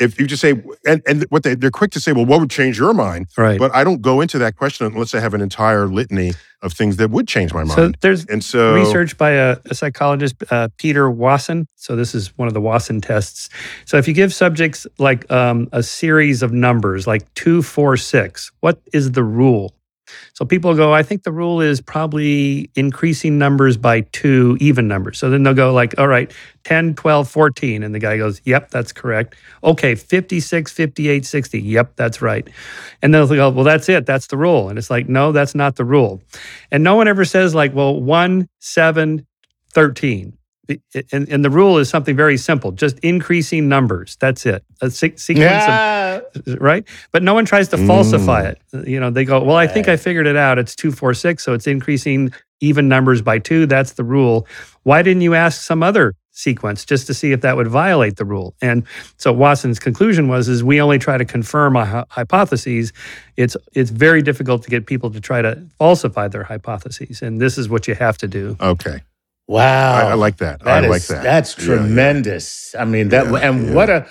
A: If you just say, and, and what they, they're quick to say, well, what would change your mind?
C: right.
A: But I don't go into that question unless I have an entire litany of things that would change my mind so
C: there's
A: and so,
C: research by a, a psychologist, uh, Peter Wason. So this is one of the Wasson tests. So if you give subjects like um, a series of numbers, like two, four, six, what is the rule? So people go, I think the rule is probably increasing numbers by two even numbers. So then they'll go like, all right, 10, 12, 14. And the guy goes, yep, that's correct. Okay, 56, 58, 60. Yep, that's right. And then they'll go, well, that's it. That's the rule. And it's like, no, that's not the rule. And no one ever says like, well, 1, 7, 13. The- And, and the rule is something very simple, just increasing numbers. That's it. A se- sequence
B: Yeah.
C: of, right? But no one tries to falsify mm. it. You know, they go, well, I think I figured it out. It's 246, so it's increasing even numbers by two. That's the rule. Why didn't you ask some other sequence just to see if that would violate the rule? And so Wason's conclusion was is we only try to confirm a hy- hypotheses. It's it's very difficult to get people to try to falsify their hypotheses. And this is what you have to do.
A: okay,
B: Wow.
A: I, I like that.
B: That
A: I
B: is-
A: like that.
B: That's
A: Yeah, yeah.
B: tremendous. I mean, that
A: Yeah,
B: and
A: yeah.
B: what a,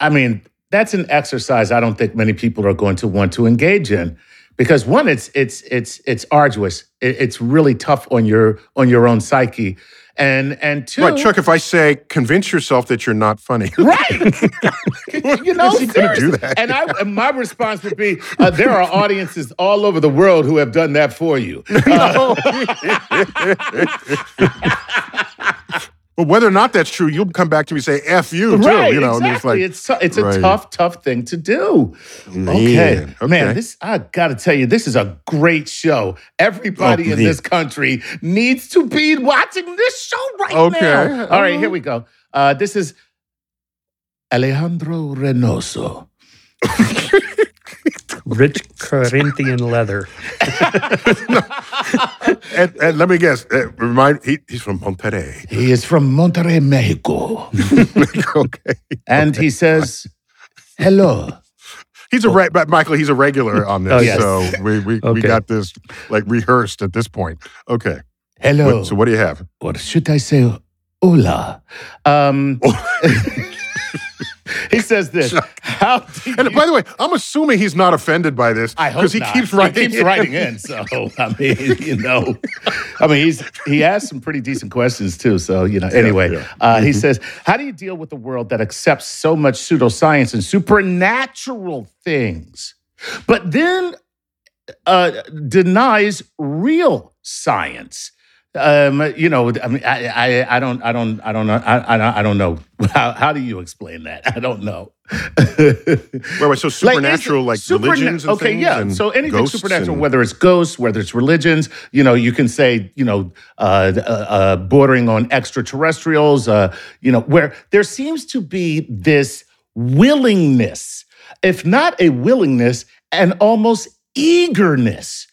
B: I mean, that's an exercise I don't think many people are going to want to engage in because one, it's it's it's it's arduous. It, it's really tough on your on your own psyche, and and two,
A: Right, Chuck. If I say, convince yourself that you're not funny,
B: Right. you know,
A: do that?
B: And I, and my response would be, uh, there are audiences all over the world who have done that for you. Uh,
A: But whether or not that's true, you'll come back to me and say "f you" too.
B: right,
A: you know,
B: exactly.
A: it's
B: It's tou- it's a
A: Right.
B: tough, tough thing to do.
A: like,
B: Okay.
A: man,
B: man, this I gotta tell you, this is a great show. Everybody
A: Oh,
B: in this country needs to be watching this show right
A: Okay.
B: now. All right, here we go. Uh, this is Alejandro Reynoso.
C: Rich Corinthian leather.
A: and, and let me guess. Uh, remind he, he's from Monterrey.
B: He is from Monterrey, Mexico.
A: okay,
B: and he says, Hello.
A: he's a re- Michael. He's a regular on this,
C: Oh, yes.
A: so we we, we got this like rehearsed at this point. Okay,
B: Hello.
A: What- so what do you have?
B: or should I say, hola? Um, he says this. How
A: And by the way, I'm assuming he's not offended by this
B: I hope
A: because he
B: not.
A: keeps writing.
B: He keeps writing in. So I mean, you know, I mean, he's he asked some pretty decent questions too. So you know, anyway,
A: yeah.
B: Uh, he says, "How do you deal with a world that accepts so much pseudoscience and supernatural things, but then uh, denies real science. Um, you know, I mean, I, I, I don't, I don't, I don't know, I, I, I don't know. How, how do you explain that? I don't know.
A: Wait, wait, so supernatural, like,
B: superna-
A: religions and
B: okay, yeah. So anything supernatural,
A: and-
B: whether it's ghosts, whether it's religions, you know, you can say, you know, uh, uh, uh, bordering on extraterrestrials, uh, you know, where there seems to be this willingness, if not a willingness, an almost eagerness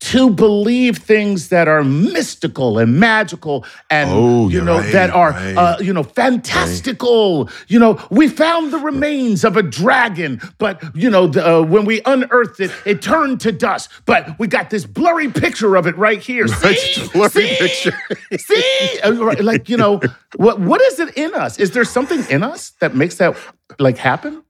B: to believe things that are mystical and magical and
A: Oh,
B: you know
A: right,
B: that are
A: right.
B: uh, you know fantastical. You know we found the remains of a dragon but you know the, uh, when we unearthed it it turned to dust. But we got this blurry picture of it right here.
A: Right,
B: see?
A: blurry
B: see?
A: picture.
B: see? Uh, like you know what what is it in us? Is there something in us that makes that like happen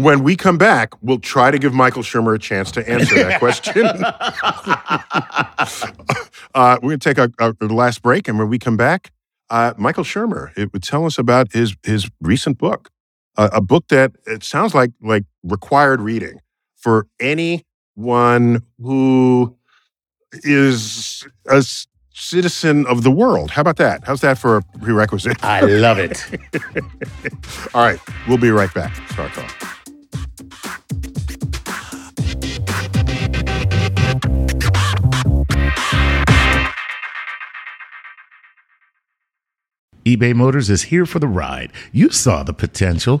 A: When we come back, we'll try to give Michael Shermer a chance to answer that question. uh, we're going to take a, a, a last break, and when we come back, uh, Michael Shermer it would tell us about his his recent book, uh, a book that it sounds like like required reading for anyone who is a citizen of the world. How about that? How's that for a prerequisite?
B: i love it
A: All right, we'll be right back. Star Talk.
B: eBay Motors is here for the ride. You saw the potential,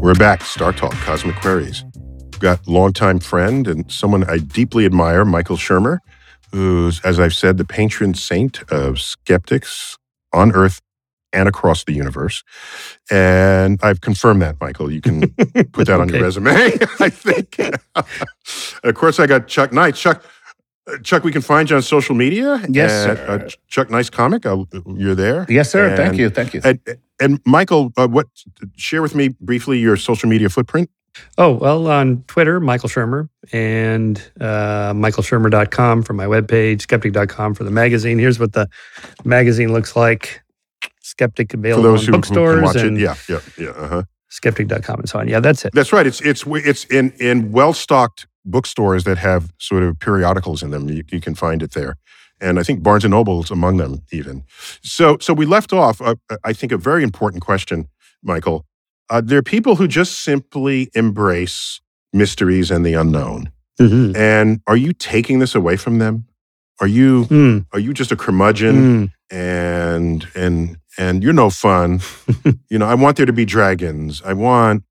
A: We're back. Star Talk, Cosmic Queries. We've got longtime friend and someone I deeply admire, Michael Shermer, who's, as I've said, the patron saint of skeptics on Earth and across the universe. And I've confirmed that, Michael. You can put that on your resume, I think. of course, I got Chuck Nice. Chuck, Chuck, we can find you on social media.
B: Yes,
A: at,
B: sir.
A: uh, Chuck Nice Comic. Uh, you're there.
B: Yes, sir. Thank you. Thank you.
A: And, and Michael, uh, what? Share with me briefly your social media footprint.
C: Oh, well, on Twitter, Michael Shermer, and uh, michaelshermer.com for my webpage, skeptic.com for the magazine. Here's what the magazine looks like Skeptic
A: For
C: available
A: those
C: on
A: who, who can
C: bookstores
A: watch it,
C: and
A: yeah, yeah, yeah. Uh-huh.
C: skeptic.com and so on. Yeah, that's it.
A: That's right. It's it's it's in in well stocked bookstores that have sort of periodicals in them. You, you can find it there, and I think Barnes and Noble's among them even. So so we left off. Uh, I think a very important question, Michael. Uh, there are people who just simply embrace mysteries and the unknown.
C: Mhm.
A: And are you taking this away from them? Are you
C: Mm,
A: are you just a curmudgeon
C: mm.
A: and and and you're no fun? you know, I want there to be dragons. I want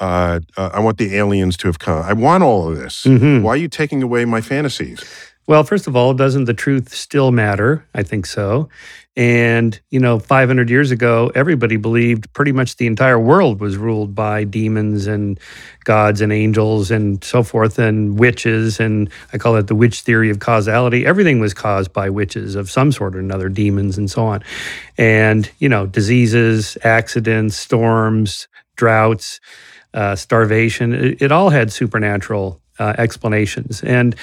A: uh, uh, I want the aliens to have come. I want all of this.
C: Mhm.
A: Why are you taking away my fantasies?
C: Well, first of all, doesn't the truth still matter? I think so. And, you know, 500 years ago, everybody believed pretty much the entire world was ruled by demons and gods and angels and so forth and witches. And I call it the witch theory of causality. Everything was caused by witches of some sort or another, demons and so on. And, you know, diseases, accidents, storms, droughts, uh, starvation, it, it all had supernatural uh, explanations. And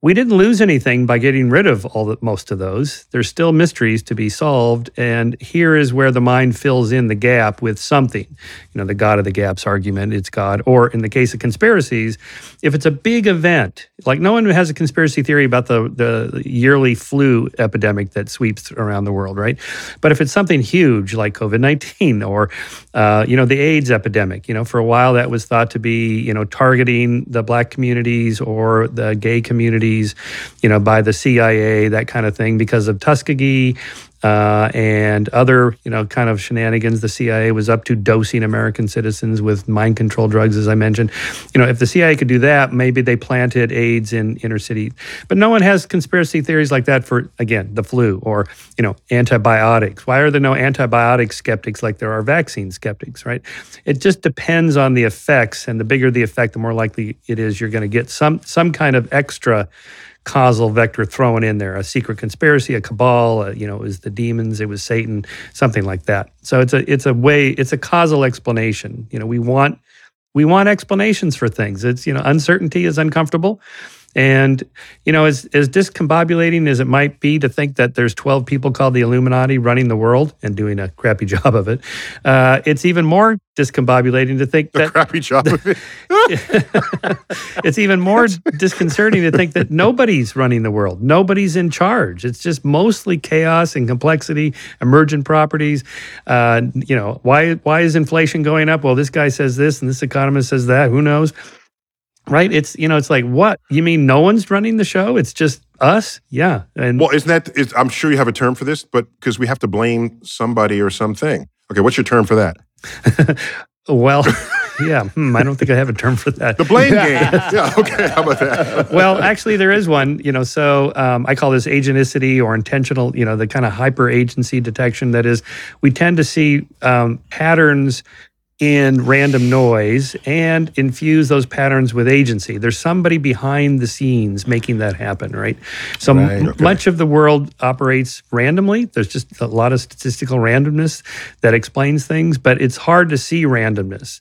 C: we didn't lose anything by getting rid of all the, most of those. There's still mysteries to be solved, and here is where the mind fills in the gap with something. You know, the God of the gaps argument, it's God. Or in the case of conspiracies, if it's a big event, like no one has a conspiracy theory about the, the yearly flu epidemic that sweeps around the world, right? But if it's something huge like COVID 19 or, uh, you know, the AIDS epidemic, you know, for a while that was thought to be, you know, targeting the black communities or the gay you know, by the CIA, that kind of thing, because of Tuskegee uh, and other, you know, kind of shenanigans the CIA was up to dosing American citizens with mind control drugs, as I mentioned. You know, if the CIA could do that, maybe they planted AIDS in inner city. But no one has conspiracy theories like that for, again, the flu or, you know, antibiotics. Why are there no antibiotic skeptics like there are vaccine skeptics, right? It just depends on the effects, and the bigger the effect, the more likely it is you're going to get some some kind of extra causal vector thrown in there a secret conspiracy a cabal a, you know it was the demons it was satan something like that. So it's a it's a way it's a causal explanation. You know we want we want explanations for things. It's you know uncertainty is uncomfortable and you know as as discombobulating as it might be to think that there's 12 people called the illuminati running the world and doing a crappy job of it uh, it's even more discombobulating to think
A: A
C: that
A: crappy job of it.
C: it's even more disconcerting to think that nobody's running the world. Nobody's in charge. It's just mostly chaos and complexity, emergent properties. Uh, you know, why why is inflation going up? Well, this guy says this and this economist says that. Who knows? Right? It's you know, it's like what? You mean no one's running the show? It's just us? Yeah. And
A: Well, isn't that? Is, I'm sure you have a term for this, but because we have to blame somebody or something. Okay, what's your term for that?
C: well, yeah, hmm, I don't think I have a term for that.
A: The blame game. Yeah. Okay. How about that?
C: well, actually, there is one. You know, so um, I call this agenticity or intentional. You know, the kind of hyper agency detection. That is, we tend to see um, patterns in random noise and infuse those patterns with agency. There's somebody behind the scenes making that happen, right? So
B: Right.
A: Okay.
C: much of the world operates randomly. There's just a lot of statistical randomness that explains things, but it's hard to see randomness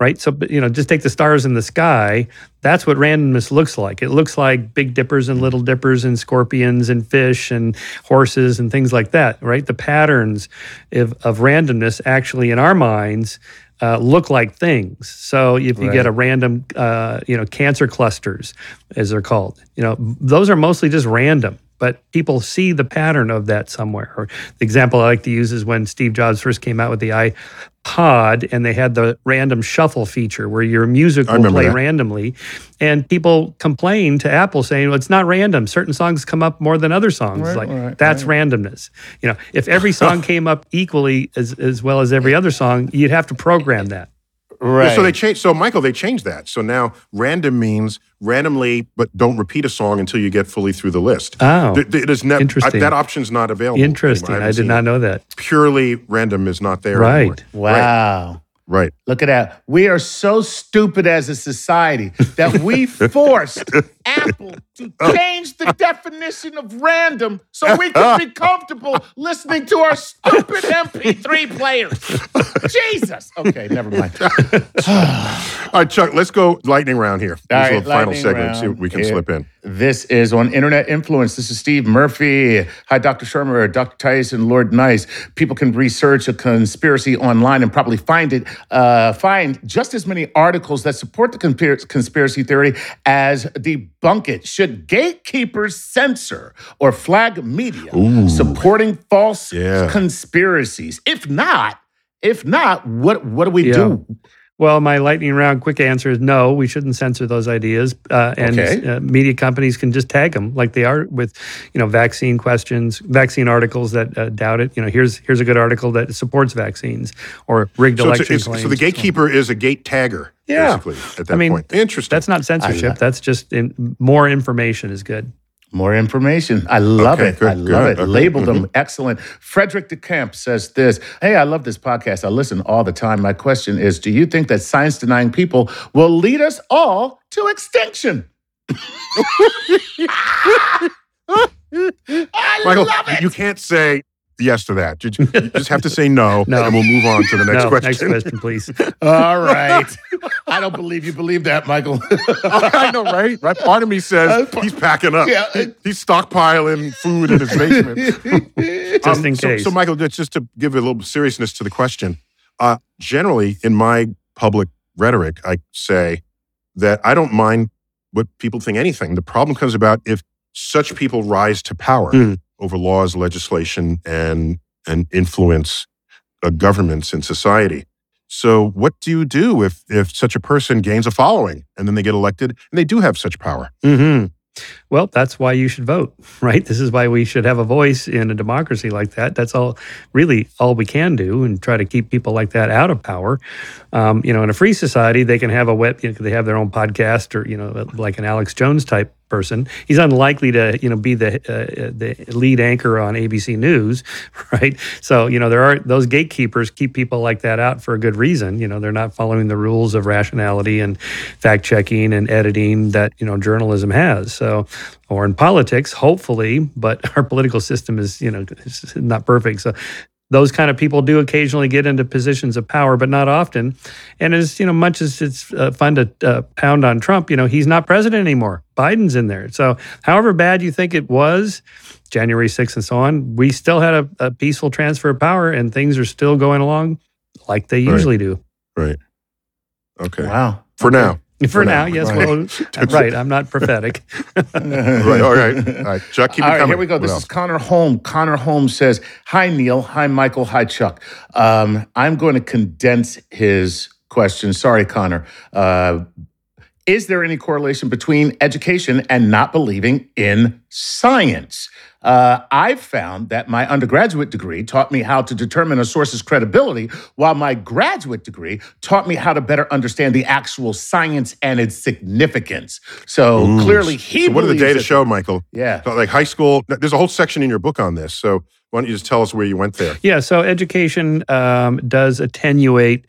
C: right? So, you know, just take the stars in the sky. That's what randomness looks like. It looks like big dippers and little dippers and scorpions and fish and horses and things like that, right? The patterns of, of randomness actually in our minds uh, look like things. So if you get a random, uh, you know, cancer clusters, as they're called, you know, those are mostly just random. But people see the pattern of that somewhere. Or the example I like to use is when Steve Jobs first came out with the iPod, and they had the random shuffle feature where your music will play
A: that.
C: randomly, and people complained to Apple saying, "Well, it's not random. Certain songs come up more than other songs.
B: Right,
C: like
B: right,
C: that's randomness. You know, if every song came up equally as as well as every other song, you'd have to program that.
B: Right.
A: Yeah, so they changed. So Michael, they changed that. So now random means randomly, but don't repeat a song until you get fully through the list.
C: Oh,
A: Th- th- it is never
C: interesting.
A: that option's not available.
C: interesting.
A: anymore.
C: I did not know that.
A: Purely random is not there. anymore.
C: Right.
B: wow.
A: Right.
B: Look at that. We are so stupid as a society that we forced Apple to change the definition of random so we can be comfortable listening to our stupid MP3 players. Jesus. Okay, never mind.
A: All right, Chuck. Let's go lightning round here.
B: All
A: This
B: right,
A: is the final segment. See what we can
B: Yeah.
A: slip in.
B: This is on Internet Influence. This is Steve Murphy. Hi, Dr. Shermer, Dr. Tyson, Lord Nice. People can research a conspiracy online and probably find it, uh, find just as many articles that support the conspiracy theory as debunk it. Should gatekeepers censor or flag media supporting false
A: Yeah.
B: conspiracies? If not, if not, what what do we
C: Yeah.
B: do?
C: Well, my lightning round quick answer is no. We shouldn't censor those ideas, uh, and
B: Okay.
C: uh, media companies can just tag them like they are with, you know, vaccine questions, vaccine articles that uh, doubt it. You know, here's here's a good article that supports vaccines or rigged
A: So,
C: election
A: it's-
C: claims.
A: so the gatekeeper is a gate tagger,
C: Yeah.
A: basically, at that
C: I mean,
A: point. Interesting.
C: That's not censorship. That's just in, more information is good.
B: More information. I love
A: Okay,
B: it.
A: good,
B: I love
A: good.
B: it.
A: Okay,
B: Label them.
A: mhm.
B: Excellent. Frederick DeCamp says this Hey, I love this podcast. I listen all the time. My question is Do you think that science denying people will lead us all to extinction? I
A: Michael,
B: love it.
A: you can't say yes to that. You, just have to say no,
C: No.
A: and we'll move on to the next
C: no,
A: question.
C: next question, please.
B: all right. I don't believe you believe that, Michael.
A: I know, right? Right. Part of me says he's packing up.
B: Yeah.
A: He's stockpiling food in his basement.
C: Just
A: Um,
C: in
A: so-
C: case.
A: So, Michael, just just to give a little seriousness to the question, uh, generally in my public rhetoric, I say that I don't mind what people think anything. The problem comes about if such people rise to power
C: Mm.
A: Over laws, legislation, and and influence uh, governments in society. So, what do you do if if such a person gains a following and then they get elected and they do have such power?
C: hmm Well, that's why you should vote, right? This is why we should have a voice in a democracy like that. That's all, really, all we can do, and try to keep people like that out of power. Um, you know, in a free society, they can have a web, you know, they have their own podcast, or you know, like an Alex Jones type person. He's unlikely to, you know, be the uh, the lead anchor on ABC News, right? So, you know, there are those gatekeepers keep people like that out for a good reason. You know, they're not following the rules of rationality and fact checking and editing that you know journalism has. So, or in politics, hopefully, but our political system is you know not perfect. So. Those kind of people do occasionally get into positions of power, but not often. And as you know, much as it's uh, fun to uh, pound on Trump, you know he's not president anymore. Biden's in there. So, however bad you think it was, January 6th and so on, we still had a, a peaceful transfer of power, and things are still going along like they
A: Right.
C: usually do. Right.
A: Okay.
B: wow.
A: For now.
C: For, now,
A: now,
C: yes.
A: right.
C: Well, right. I'm not prophetic.
A: Right. All right. All right. Chuck, keep it
B: All right,
A: coming.
B: here we go.
A: What
B: This
A: else?
B: is Connor Holm. Connor Holm says, Hi, Neil. Hi, Michael. Hi, Chuck. Um, I'm going to condense his question. Sorry, Connor. Uh, is there any correlation between education and not believing in science? Uh, I've found that my undergraduate degree taught me how to determine a source's credibility, while my graduate degree taught me how to better understand the actual science and its significance. So
A: Ooh.
B: clearly, he
A: So what do the
B: believes
A: data
B: that-
A: show, Michael?
B: Yeah.
A: So, like high school, there's a whole section in your book on this. So why don't you just tell us where you went there?
C: Yeah, so education um, does attenuate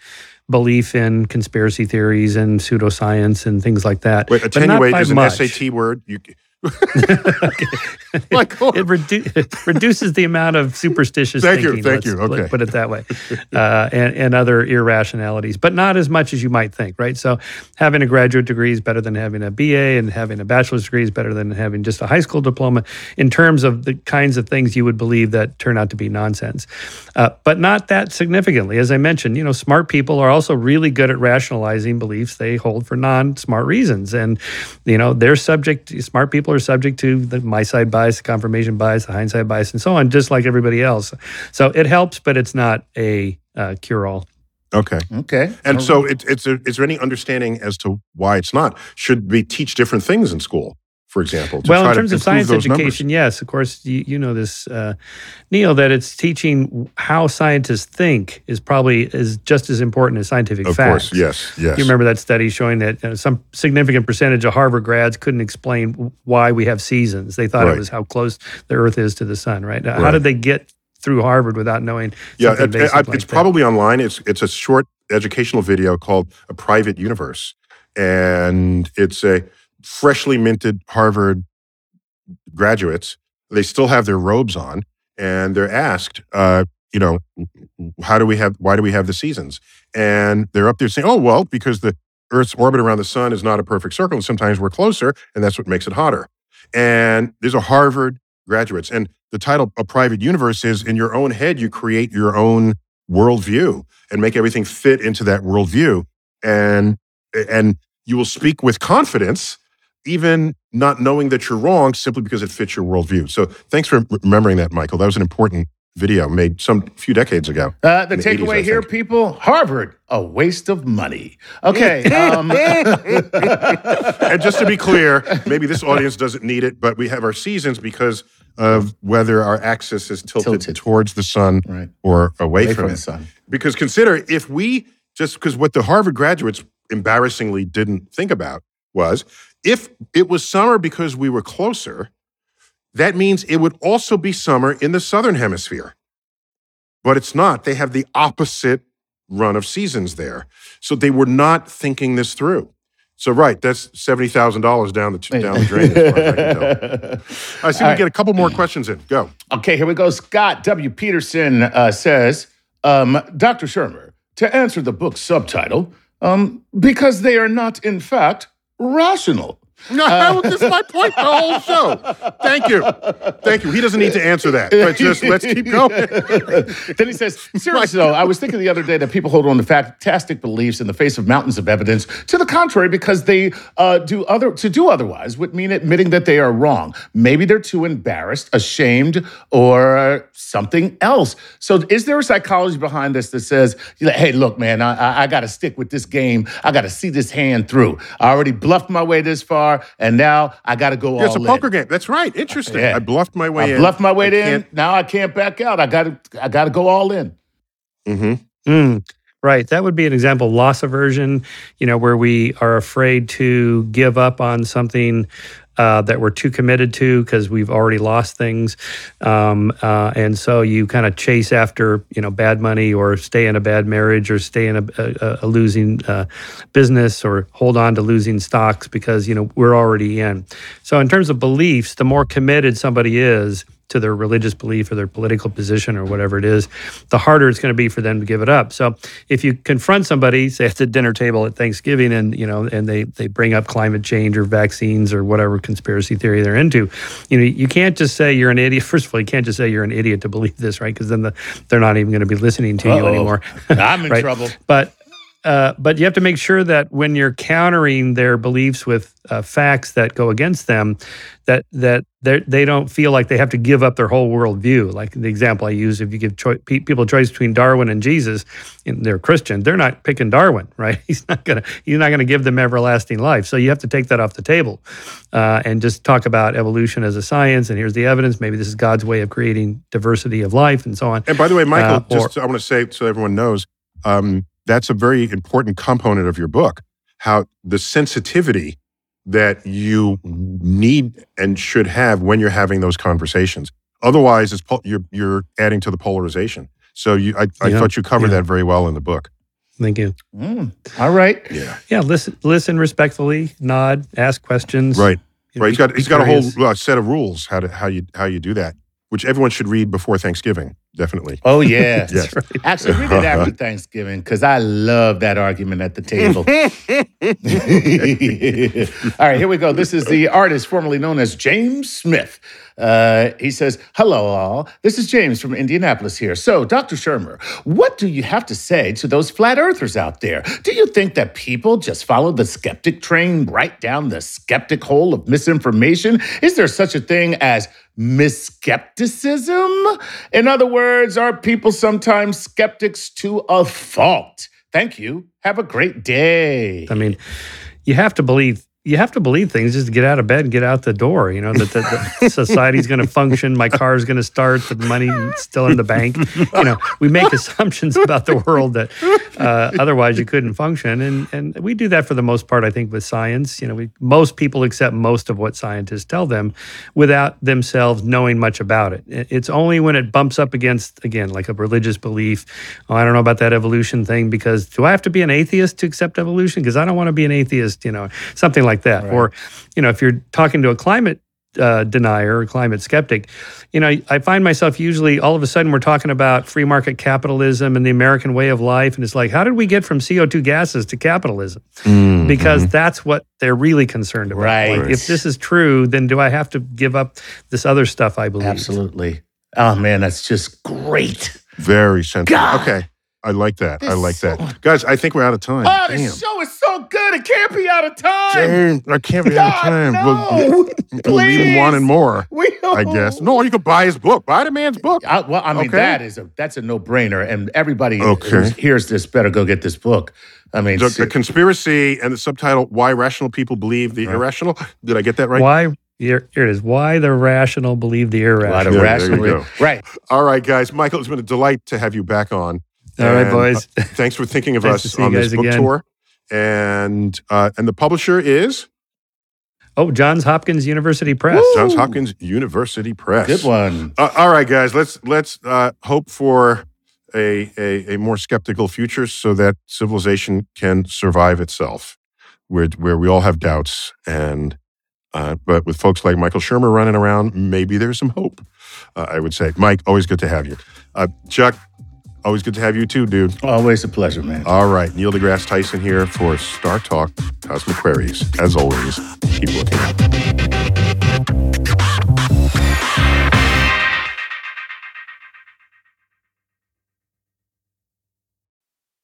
C: belief in conspiracy theories and pseudoscience and things like that.
A: Wait,
C: but not
A: attenuate
C: by
A: is an
C: much.
A: SAT word. You, Michael.
C: It, redu- it reduces the amount of superstitious
A: Thank you,
C: thinking.
A: thank
C: let's
A: you,
C: put-
A: okay.
C: Put it that way, uh, and, and other irrationalities, but not as much as you might think, right? So, having a graduate degree is better than having a BA, and having a bachelor's degree is better than having just a high school diploma in terms of the kinds of things you would believe that turn out to be nonsense. Uh, but not that significantly. As I mentioned, you know, smart people are also really good at rationalizing beliefs they hold for non-smart reasons, and you know, they're subject. Smart people are subject to the my side bias, the confirmation bias, the hindsight bias, and so on, just like everybody else. So it helps, but it's not a uh, cure-all.
A: okay.
B: Okay.
A: And so it, it's a, is there any understanding as to why it's not? Should we teach different things in school, for example? to
C: well, in terms of science
A: those numbers?
C: education, yes, of course, you, you know this, uh, Neil, that it's teaching how scientists think is probably is just as important as scientific
A: Of
C: facts.
A: course, yes, yes.
C: You remember that study showing that uh, some significant percentage of Harvard grads couldn't explain why we have seasons. They thought
A: Right.
C: it was how close the Earth is to the sun, right? Now, How did they get through Harvard without knowing
A: Yeah, it-
C: basic
A: I-
C: like
A: it's
C: that?
A: probably online. It's it's a short educational video called "A Private Universe," and it's a freshly minted Harvard graduates. They still have their robes on, and they're asked, uh, you know, how do we have? Why do we have the seasons? And they're up there saying, "Oh, well, because the Earth's orbit around the sun is not a perfect circle, and sometimes we're closer, and that's what makes it hotter." And these are Harvard graduates, and the title "A Private Universe" is in your own head. You create your own worldview and make everything fit into that worldview, and and you will speak with confidence, even not knowing that you're wrong, simply because it fits your worldview. So, thanks for remembering that, Michael. That was an important video made some few decades ago.
B: Uh, the
A: In 80s,
B: takeaway here, people Harvard, a waste of money. Okay. Um,
A: and just to be clear, maybe this audience doesn't need it, but we have our seasons because of whether our axis is tilted,
B: Tilted.
A: towards the sun
B: Right.
A: or away,
B: away
A: from,
B: from
A: it.
B: the sun.
A: Because consider if we just because what the Harvard graduates embarrassingly didn't think about was if it was summer because we were closer, that means it would also be summer in the southern hemisphere. But it's not. They have the opposite run of seasons there. So they were not thinking this through. So right, that's seventy thousand dollars down the down the drain. As as I. I see we
B: All right.
A: get a couple more questions in. Go.
B: Okay, here we go. Scott W. Peterson uh, says, um, Dr. Shermer, to answer the book's subtitle, um, because they are not, in fact, rational.
A: No, this is my point the whole show. Thank you. Thank you. He doesn't need to answer that, but just let's keep going.
B: then he says, seriously though, I was thinking the other day that people hold on to fantastic beliefs in the face of mountains of evidence to the contrary because they uh, do other to do otherwise would mean admitting that they are wrong. Maybe they're too embarrassed, ashamed, or something else. So is there a psychology behind this that says, hey, look, man, I, I, I got to stick with this game. I got to see this hand through. I already bluffed my way this far, and now I got to go
A: Yeah, it's a
B: all
A: poker
B: in.
A: game. That's right. Interesting.
B: Yeah.
A: I bluffed my way
B: I
A: in.
B: bluffed my way
A: I
B: in.
A: can't-
B: Now I can't back out. I got to. I got to go all in.
A: Mhm.
C: Mm, right. That would be an example of loss aversion, you know, where we are afraid to give up on something uh, that we're too committed to because we've already lost things. Um, uh, and so you kind of chase after, you know, bad money or stay in a bad marriage or stay in a, a, a losing uh, business or hold on to losing stocks because, you know, we're already in. So in terms of beliefs, the more committed somebody is, to their religious belief or their political position or whatever it is, the harder it's going to be for them to give it up. So if you confront somebody, say at the dinner table at Thanksgiving, and you know, and they they bring up climate change or vaccines or whatever conspiracy theory they're into, you know, you can't just say you're an idiot. First of all, you can't just say you're an idiot to believe this, right? Because then the, they're not even going to be listening to you
B: Uh-oh.
C: anymore.
B: I'm in
C: Right.
B: trouble.
C: But uh, but you have to make sure that when you're countering their beliefs with uh, facts that go against them, that that they don't feel like they have to give up their whole worldview. Like the example I use, if you give pe- people a choice between Darwin and Jesus, and they're Christian, they're not picking Darwin, right? He's not gonna he's not gonna give them everlasting life. So you have to take that off the table, uh, and just talk about evolution as a science. And here's the evidence. Maybe this is God's way of creating diversity of life and so on.
A: And by the way, Michael,
C: Uh, or-
A: just I want to say so everyone knows, um, that's a very important component of your book. How the sensitivity that you need and should have when you're having those conversations. Otherwise, it's pol- you're you're adding to the polarization. So you, I, I
C: Yeah,
A: thought you covered
C: yeah.
A: that very well in the book.
C: Thank you.
B: Mm, all right.
A: Yeah,
C: Yeah, listen, listen respectfully, nod, ask questions.
A: right,
C: you know,
A: right. He's
C: be-
A: got he's got a whole uh, set of rules how to how you how you do that, which everyone should read before Thanksgiving. Definitely.
B: Oh yeah.
A: Yes.
B: Actually, read it after Thanksgiving because I love that argument at the table. all right, here we go. This is the artist formerly known as James Smith. Uh, he says, Hello, all. This is James from Indianapolis here. So, Dr. Shermer, what do you have to say to those flat earthers out there? Do you think that people just follow the skeptic train right down the skeptic hole of misinformation? Is there such a thing as misskepticism? In other words, are people sometimes skeptics to a fault? Thank you. Have a great day.
C: I mean, you have to believe. You have to believe things just to get out of bed and get out the door. You know that the, the society's going to function, my car is going to start, the money's still in the bank. You know, we make assumptions about the world that uh, otherwise you couldn't function, and and we do that for the most part. I think with science, you know, we most people accept most of what scientists tell them without themselves knowing much about it. It- It's only when it bumps up against again like a religious belief. Oh, I don't know about that evolution thing because do I have to be an atheist to accept evolution? Because I don't want to be an atheist. You know, something like that. Or, you know, if you're talking to a climate uh, denier or climate skeptic, you know, I find myself usually all of a sudden we're talking about free market capitalism and the American way of life, and it's like, how did we get from CO two gases to capitalism? Because that's what they're really concerned about.
B: Right.
C: Like, if this is true, then do I have to give up this other stuff I believe?
B: Absolutely. Oh man, that's just great.
A: Very sensitive.
B: God.
A: Okay. I like that. I
B: This
A: like
B: so-
A: that. Guys, I think we're out of time.
B: Oh,
A: Damn.
B: this show is so good. It can't be out of time.
A: Damn, I can't be out of
B: God,
A: time.
B: no.
A: We'll, we'll leave him wanting
B: Please.
A: more,
B: We,
A: I guess. No, you could buy his book. Buy the man's book.
B: I, well, I mean,
A: Okay.
B: that is a that's a no brainer, and everybody
A: Okay.
B: who hears this better go get this book. I mean,
A: The,
B: se-
A: the conspiracy and the subtitle, Why Rational People Believe the uh-huh. Irrational. Did I get that right?
C: Why? Here, here it is. Why the rational believe the
B: a lot
C: irrational.
B: of
A: Yeah, there you
B: rational,
A: go.
B: right?
A: All right, guys. Michael, it's been a delight to have you back on.
C: All right,
A: And,
C: boys.
A: uh, thanks for thinking of
C: Nice
A: us
C: to see you
A: on this book
C: again.
A: tour. And uh, and the publisher is
C: Oh, Johns Hopkins University Press.
A: Johns Hopkins University Press.
B: Good one.
A: Uh, all right, guys. Let's let's uh, hope for a, a a more skeptical future so that civilization can survive itself, where where we all have doubts and. Uh, but with folks like Michael Shermer running around, maybe there's some hope. Uh, I would say, Mike, always good to have you. Uh, Chuck, always good to have you too, dude.
B: Always a pleasure, man.
A: All right, Neil deGrasse Tyson here for Star Talk Cosmic Queries. As always, keep looking up.